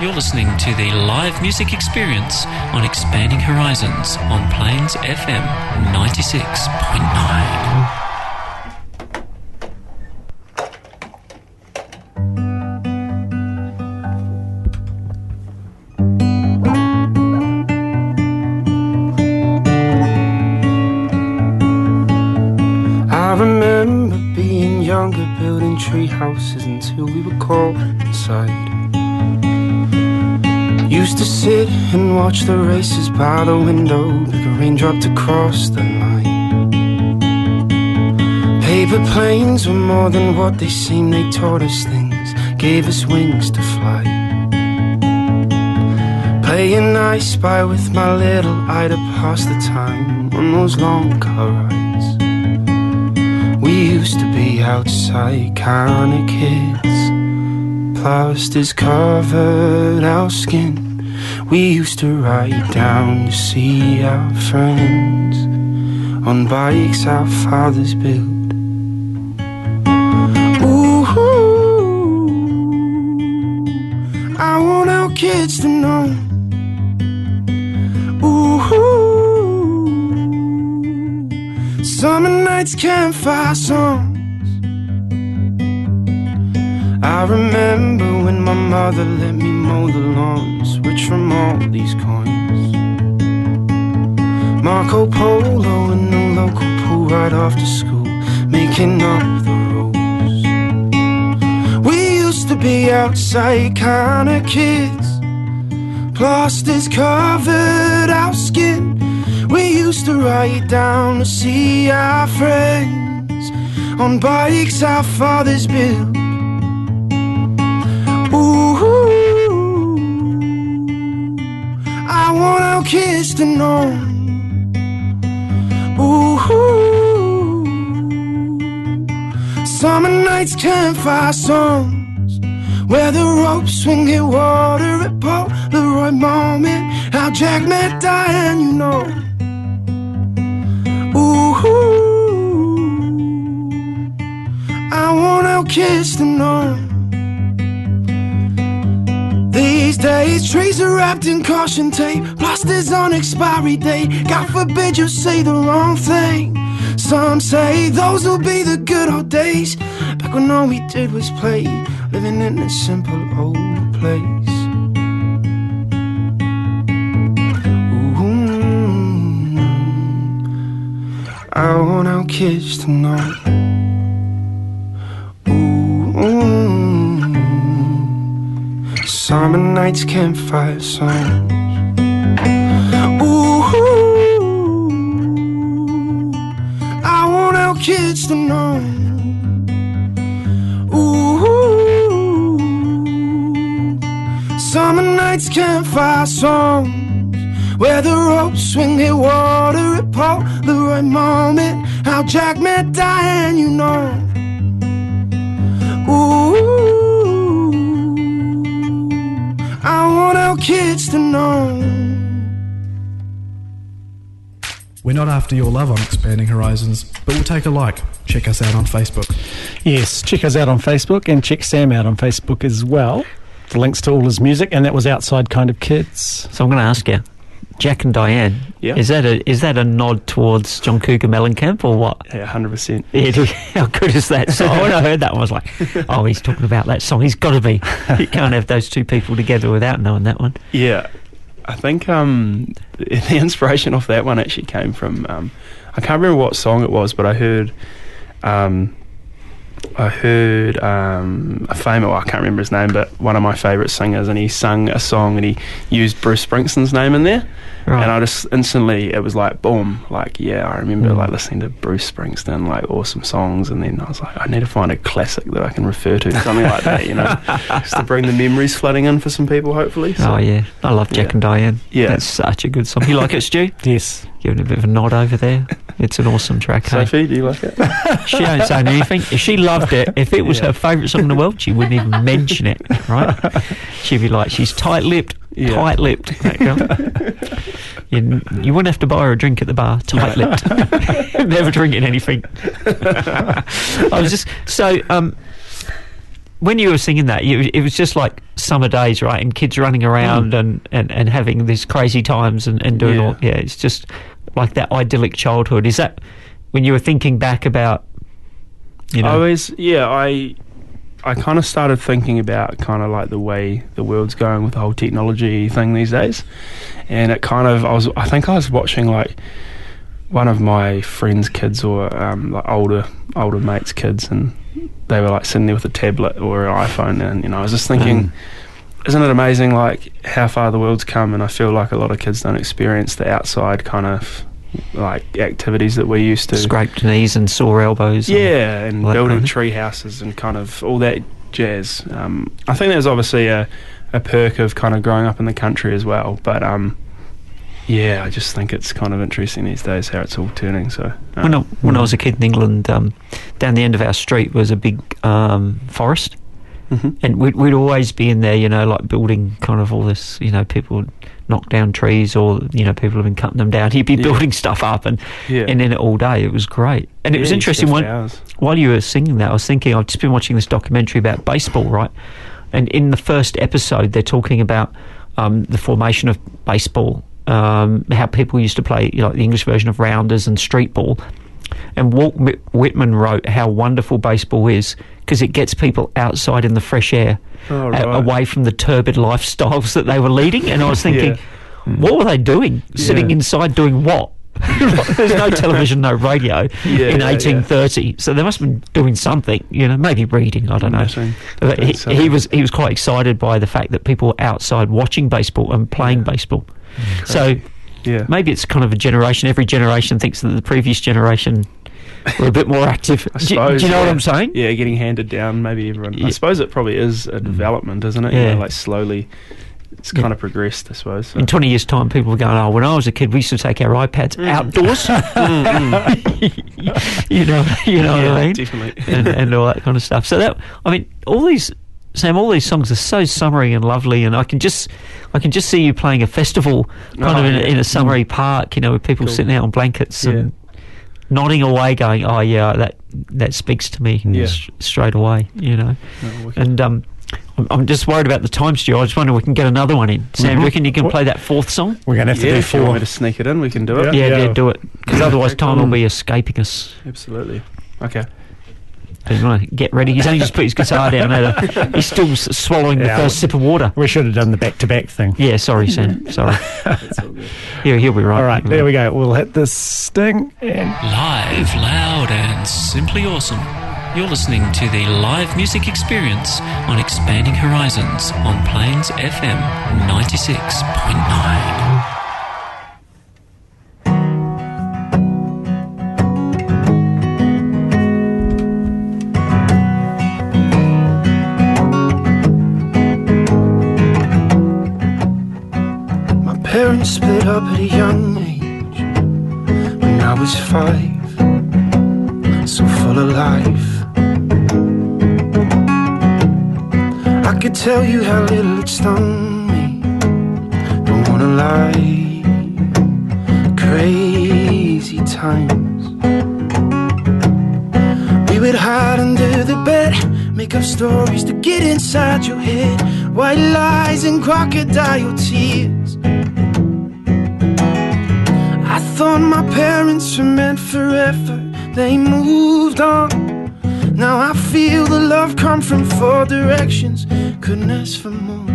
You're listening to the live music experience on Expanding Horizons on Plains FM 96.9. I remember being younger, building tree houses until we were cold inside. Used to sit and watch the races by the window, like a raindrop to cross the line. Paper planes were more than what they seemed, they taught us things, gave us wings to fly. Playing I spy with my little eye to pass the time on those long car rides. We used to be outside kind of kids. Plastics covered our skin. We used to ride down to see our friends on bikes our fathers built. Ooh, I want our kids to know. Ooh, summer nights campfire songs. Mother let me mow the lawn, switch from all these coins. Marco Polo in the local pool right after school, making up the rules. We used to be outside kind of kids. Plasters covered our skin. We used to ride down to see our friends on bikes our fathers built. kissed and known. Ooh, summer nights, campfire songs, where the ropes swing at water at Polaroid moment. How Jack met Diane, you know. Ooh, I want out kissed and known. These days, trees are wrapped in caution tape, plasters on expiry date. God forbid you say the wrong thing. Some say those will be the good old days. Back when all we did was play, living in a simple old place. Ooh, I want our kids to know. Summer nights, campfire songs. Ooh, I want our kids to know. Ooh, summer nights, campfire songs. Where the ropes swing their water at Paul, the right moment. How Jack met Diane, you know. Our kids to know. We're not after your love on Expanding Horizons, but we'll take a like. Check us out on Facebook. Yes, check us out on Facebook and check Sam out on Facebook as well. The links to all his music, and that was Outside Kind of Kids. So I'm going to ask you, Jack and Diane. Yeah. Is that a is that a nod towards John Cougar Mellencamp or what? Yeah, hundred percent. How good is that song? when I heard that one, I was like, oh, he's talking about that song. He's got to be. You can't have those two people together without knowing that one. Yeah, I think um, the inspiration off that one actually came from um, I can't remember what song it was, but I heard um, I heard um, a famous well, I can't remember his name, but one of my favourite singers, and he sung a song and he used Bruce Springsteen's name in there. Right. And I just instantly, it was like boom, like yeah, I remember Mm. like listening to Bruce Springsteen, like awesome songs, and then I was like, I need to find a classic that I can refer to, something like that, you know, just to bring the memories flooding in for some people, hopefully. So, Oh yeah, I love Jack Yeah. and Diane. Yeah. that's such a good song. You like it, Stu? Yes. Giving a bit of a nod over there. It's an awesome track. Hey? Sophie, do you like it? She don't say anything. If she loved it, if it was Yeah. her favourite song in the world, she wouldn't even mention it, right? She'd be like, she's tight-lipped, Yeah. tight-lipped. That girl. You, you wouldn't have to buy her a drink at the bar, tight-lipped. Never drinking anything. I was just so. Um, when you were singing that, you, it was just like summer days, right? And kids running hmm. around and, and, and having these crazy times and, and doing Yeah. all. Yeah, it's just like that idyllic childhood. Is that when you were thinking back about, you know? I was, yeah, I, I kind of started thinking about kind of like the way the world's going with the whole technology thing these days, and it kind of, I was, I think I was watching like one of my friends' kids or um, like older older mates' kids, and they were like sitting there with a tablet or an iPhone, and you know, I was just thinking. Mm. Isn't it amazing, like how far the world's come? And I feel like a lot of kids don't experience the outside kind of like activities that we used to. scraped knees and sore elbows. Yeah, and that building kind of- tree houses and kind of all that jazz. Um, I think there's obviously a, a perk of kind of growing up in the country as well. But um, yeah, I just think it's kind of interesting these days how it's all turning. So uh, When I, when I was a kid in England, um, down the end of our street was a big um, forest, mhm. and we'd, we'd always be in there, you know, like building kind of all this, you know, people would knock down trees or you know people have been cutting them down. He'd be Yeah. building stuff up and yeah, and in it all day. It was great, and it was interesting. sit for One, hours. while you were singing that, I was thinking I've just been watching this documentary about baseball, right? And in the first episode, they're talking about um, the formation of baseball, um, how people used to play, you know, the English version of rounders and street ball. And Walt Whitman wrote how wonderful baseball is because it gets people outside in the fresh air, Oh, a- away from the turbid lifestyles that they were leading. And I was thinking, Yeah. what were they doing? Sitting inside doing what? There's no television, no radio Yeah, in yeah, 1830, so they must have been doing something. You know, maybe reading. I don't know. But he, he was he was quite excited by the fact that people were outside watching baseball and playing baseball. So Yeah, maybe it's kind of a generation. Every generation thinks that the previous generation were a bit more active. I do, do you know what. I'm saying? yeah, getting handed down. Maybe everyone. Yeah. I suppose it probably is a mm. development, isn't it? You Yeah. know, like slowly, it's Yeah. kind of progressed. I suppose. So. In 20 years' time, people were going, oh, when I was a kid, we used to take our iPads Mm. outdoors. Mm, mm. you know, you know yeah, what I mean? definitely. and, and all that kind of stuff. So that I mean, all these Sam, all these songs are so summery and lovely, and I can just I can just see you playing a festival kind Oh, of in, yeah. a- in a summery park, you know, with people Cool. sitting out on blankets Yeah. and nodding away, going, "Oh yeah, that that speaks to me Yeah. s- straight away. You know, No, and um, I'm, I'm just worried about the time, Stu. I just wonder if we can get another one in. Sam, do you Mhm. reckon you can What- play that fourth song? We're going to have to yeah, do if you want four. me to sneak it in, we can do it. Yeah, yeah, Yeah. do it. Because otherwise, time will be escaping us. Absolutely. Okay. So you get ready? He's only just put his guitar down. There. He's still s- swallowing the first sip of water. We should have done the back to back thing. Yeah, sorry, Sam. Sorry. That's all good. Here, he'll be right. All right, there we go. We'll hit this sting and Live, loud, and simply awesome. You're listening to the live music experience on Expanding Horizons on Plains FM 96.9. up at a young age when I was five, so full of life. I could tell you how little it stung me. Don't wanna lie, crazy times. We would hide under the bed, make up stories to get inside your head. White lies and crocodile tears. Thought my parents were meant forever. They moved on. Now I feel the love come from four directions. Couldn't ask for more.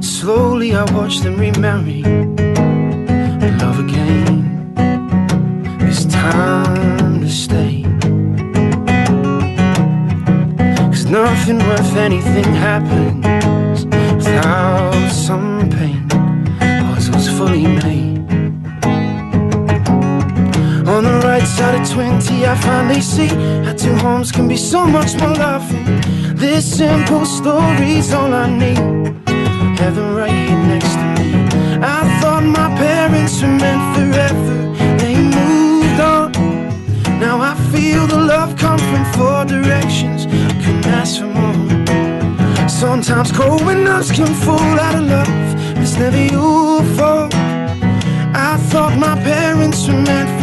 Slowly I watch them remarry and love again. It's time to stay. Cause nothing worth anything happens without some pain. Puzzles fully made. Side of 20, I finally see how two homes can be so much more loving. This simple story's all I need. Heaven right here next to me. I thought my parents were meant forever. They moved on. Now I feel the love come from four directions. Couldn't ask for more. Sometimes cold windows can fall out of love. It's never your fault. I thought my parents were meant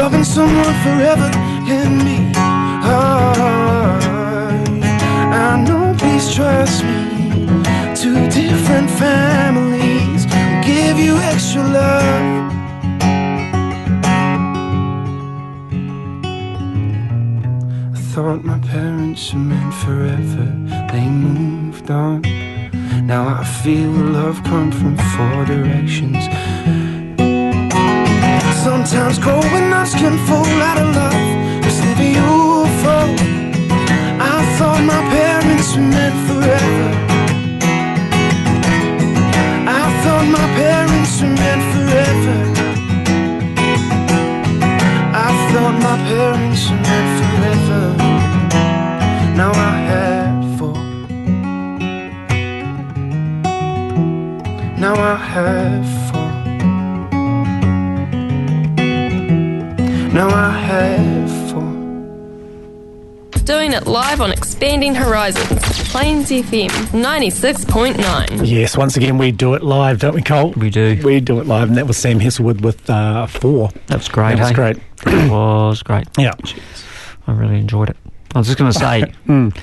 loving someone forever can be hard. I know, please trust me. Two different families will give you extra love. I thought my parents were meant forever. They moved on. Now I feel love come from four directions. Sometimes growing ups can fall out of love. It's your fault. I thought my parents meant forever. I thought my parents meant forever. I thought my parents meant forever. Now I have four. Now I have live on Expanding Horizons, Plains FM 96.9. yes, once again we do it live, don't we, Cole? We do. We do it live, and that was Sam Heselwood with uh, four. That's great. That was hey? great. It was great. Yeah. I really enjoyed it. I was just going to say, Mm.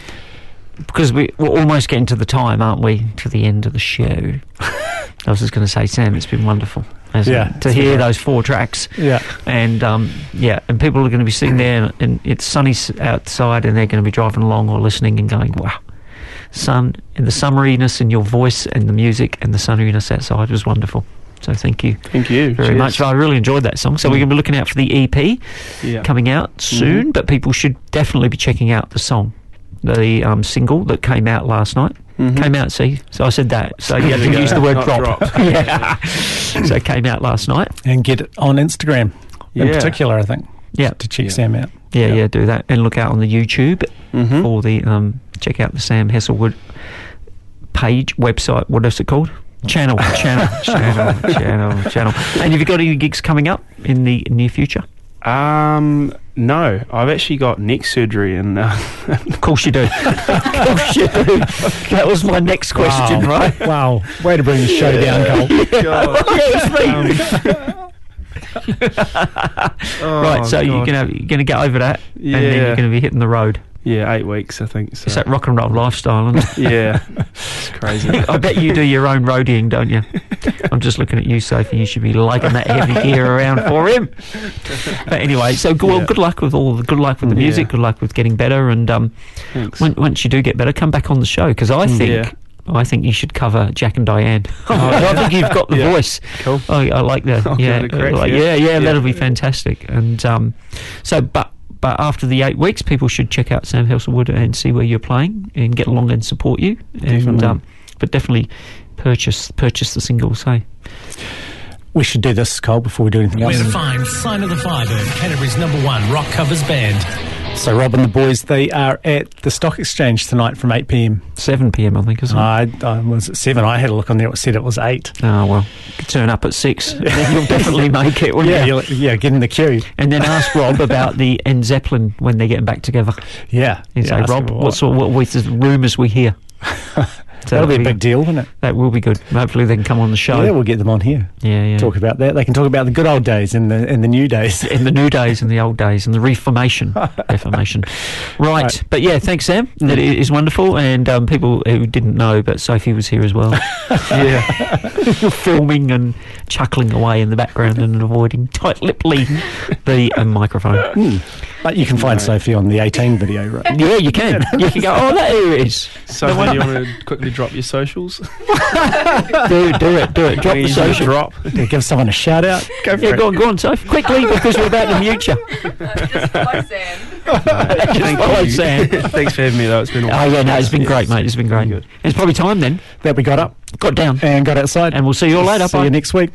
because we, we're almost getting to the time, aren't we? To the end of the show. I was just going to say, Sam, it's been wonderful. Yeah, it? To hear great. those four tracks. Yeah. And um, yeah, and people are going to be sitting there, and, and it's sunny outside, and they're going to be driving along or listening and going, "Wow, sun!" And the summeriness in your voice, and the music, and the sunniness outside was wonderful. So thank you Thank you. very Cheers. much. I really enjoyed that song. So we're going to be looking out for the EP Yeah. coming out soon, but people should definitely be checking out the song, the um, single that came out last night. Mhm. Came out, see? So I said that. So you have to Yeah, use the word drop. drop. yeah. so it came out last night. And get it on Instagram in Yeah. particular, I think, Yeah. to check Yeah. Sam out. Yeah, Yeah. yeah, do that. And look out on the YouTube Mhm. for the, um, check out the Sam Heselwood page, website. What is it called? Channel, channel, channel, channel, channel. And have you got any gigs coming up in the near future? Um, no, I've actually got neck surgery, and uh, Of course you do. of course you do. That was my next question, wow. right? Wow. Way to bring the show down, Cole. Um, right, so you're Oh, gonna you're gonna get over that, and then you're gonna be hitting the road. Yeah, eight weeks, I think. So. It's that rock and roll lifestyle, isn't it? yeah, it's crazy. I bet you do your own roadieing, don't you? I'm just looking at you, Sophie. You should be lugging that heavy gear around for him. But anyway, so good, well, Yeah. good luck with all the good luck with the Yeah. music. Good luck with getting better, and um, when, once you do get better, come back on the show because I think. Yeah. I think you should cover Jack and Diane. I think you've got the Yeah. voice. Cool. I, I like that. Yeah, give it a crack, like- yeah. yeah, yeah, Yeah. that'll be fantastic. And um, so, but but after the eight weeks, people should check out Sam Heselwood and see where you're playing and get along and support you. And um, but definitely purchase purchase the singles. Hey, We should do this, Cole, before we do anything Where else. to find Sign of the Firebird, Canterbury's number one rock covers band. So, Rob and the boys, they are at the Stock Exchange tonight from 8 pm. seven p.m. I think, isn't it? I, I was at 7. I had a look on there. It said it was 8. Oh well, turn up at six. you'll definitely make it. Yeah, you? yeah, get in the queue. And then ask Rob about the N Zeppelin when they're getting back together. Yeah. You yeah say, Rob, them what sort? What with the rumours we hear? That'll be a big deal, won't it? That will be good. Hopefully, they can come on the show. Yeah, we'll get them on here. yeah, yeah. Talk about that. They can talk about the good old days and the and the new days. in the new days and the old days and the reformation, reformation. Right. Right. but yeah, thanks, Sam. That i- is wonderful, and um, people who didn't know, but Sophie was here as well, yeah, filming and chuckling away in the background and avoiding tight-lippedly the uh, microphone. But you can find Sophie on the 18 video, right? Yeah, you can. You can go. Oh, there it is. so do you want to quickly drop your socials? Do it. Do it. Do it. Drop the Easy social. drop. Yeah, give someone a shout out. Go for Yeah, it. go on, go on, Sophie. Quickly, because we're about to mute you. just follow Sam. Thank follow. Sam. Thanks for having me, though. It's been Oh awesome. yeah, no, it's been great, mate. It's been great. Good. It's probably time then. That we got up Got down, and got outside. and we'll see you all later. See Bye. you next week.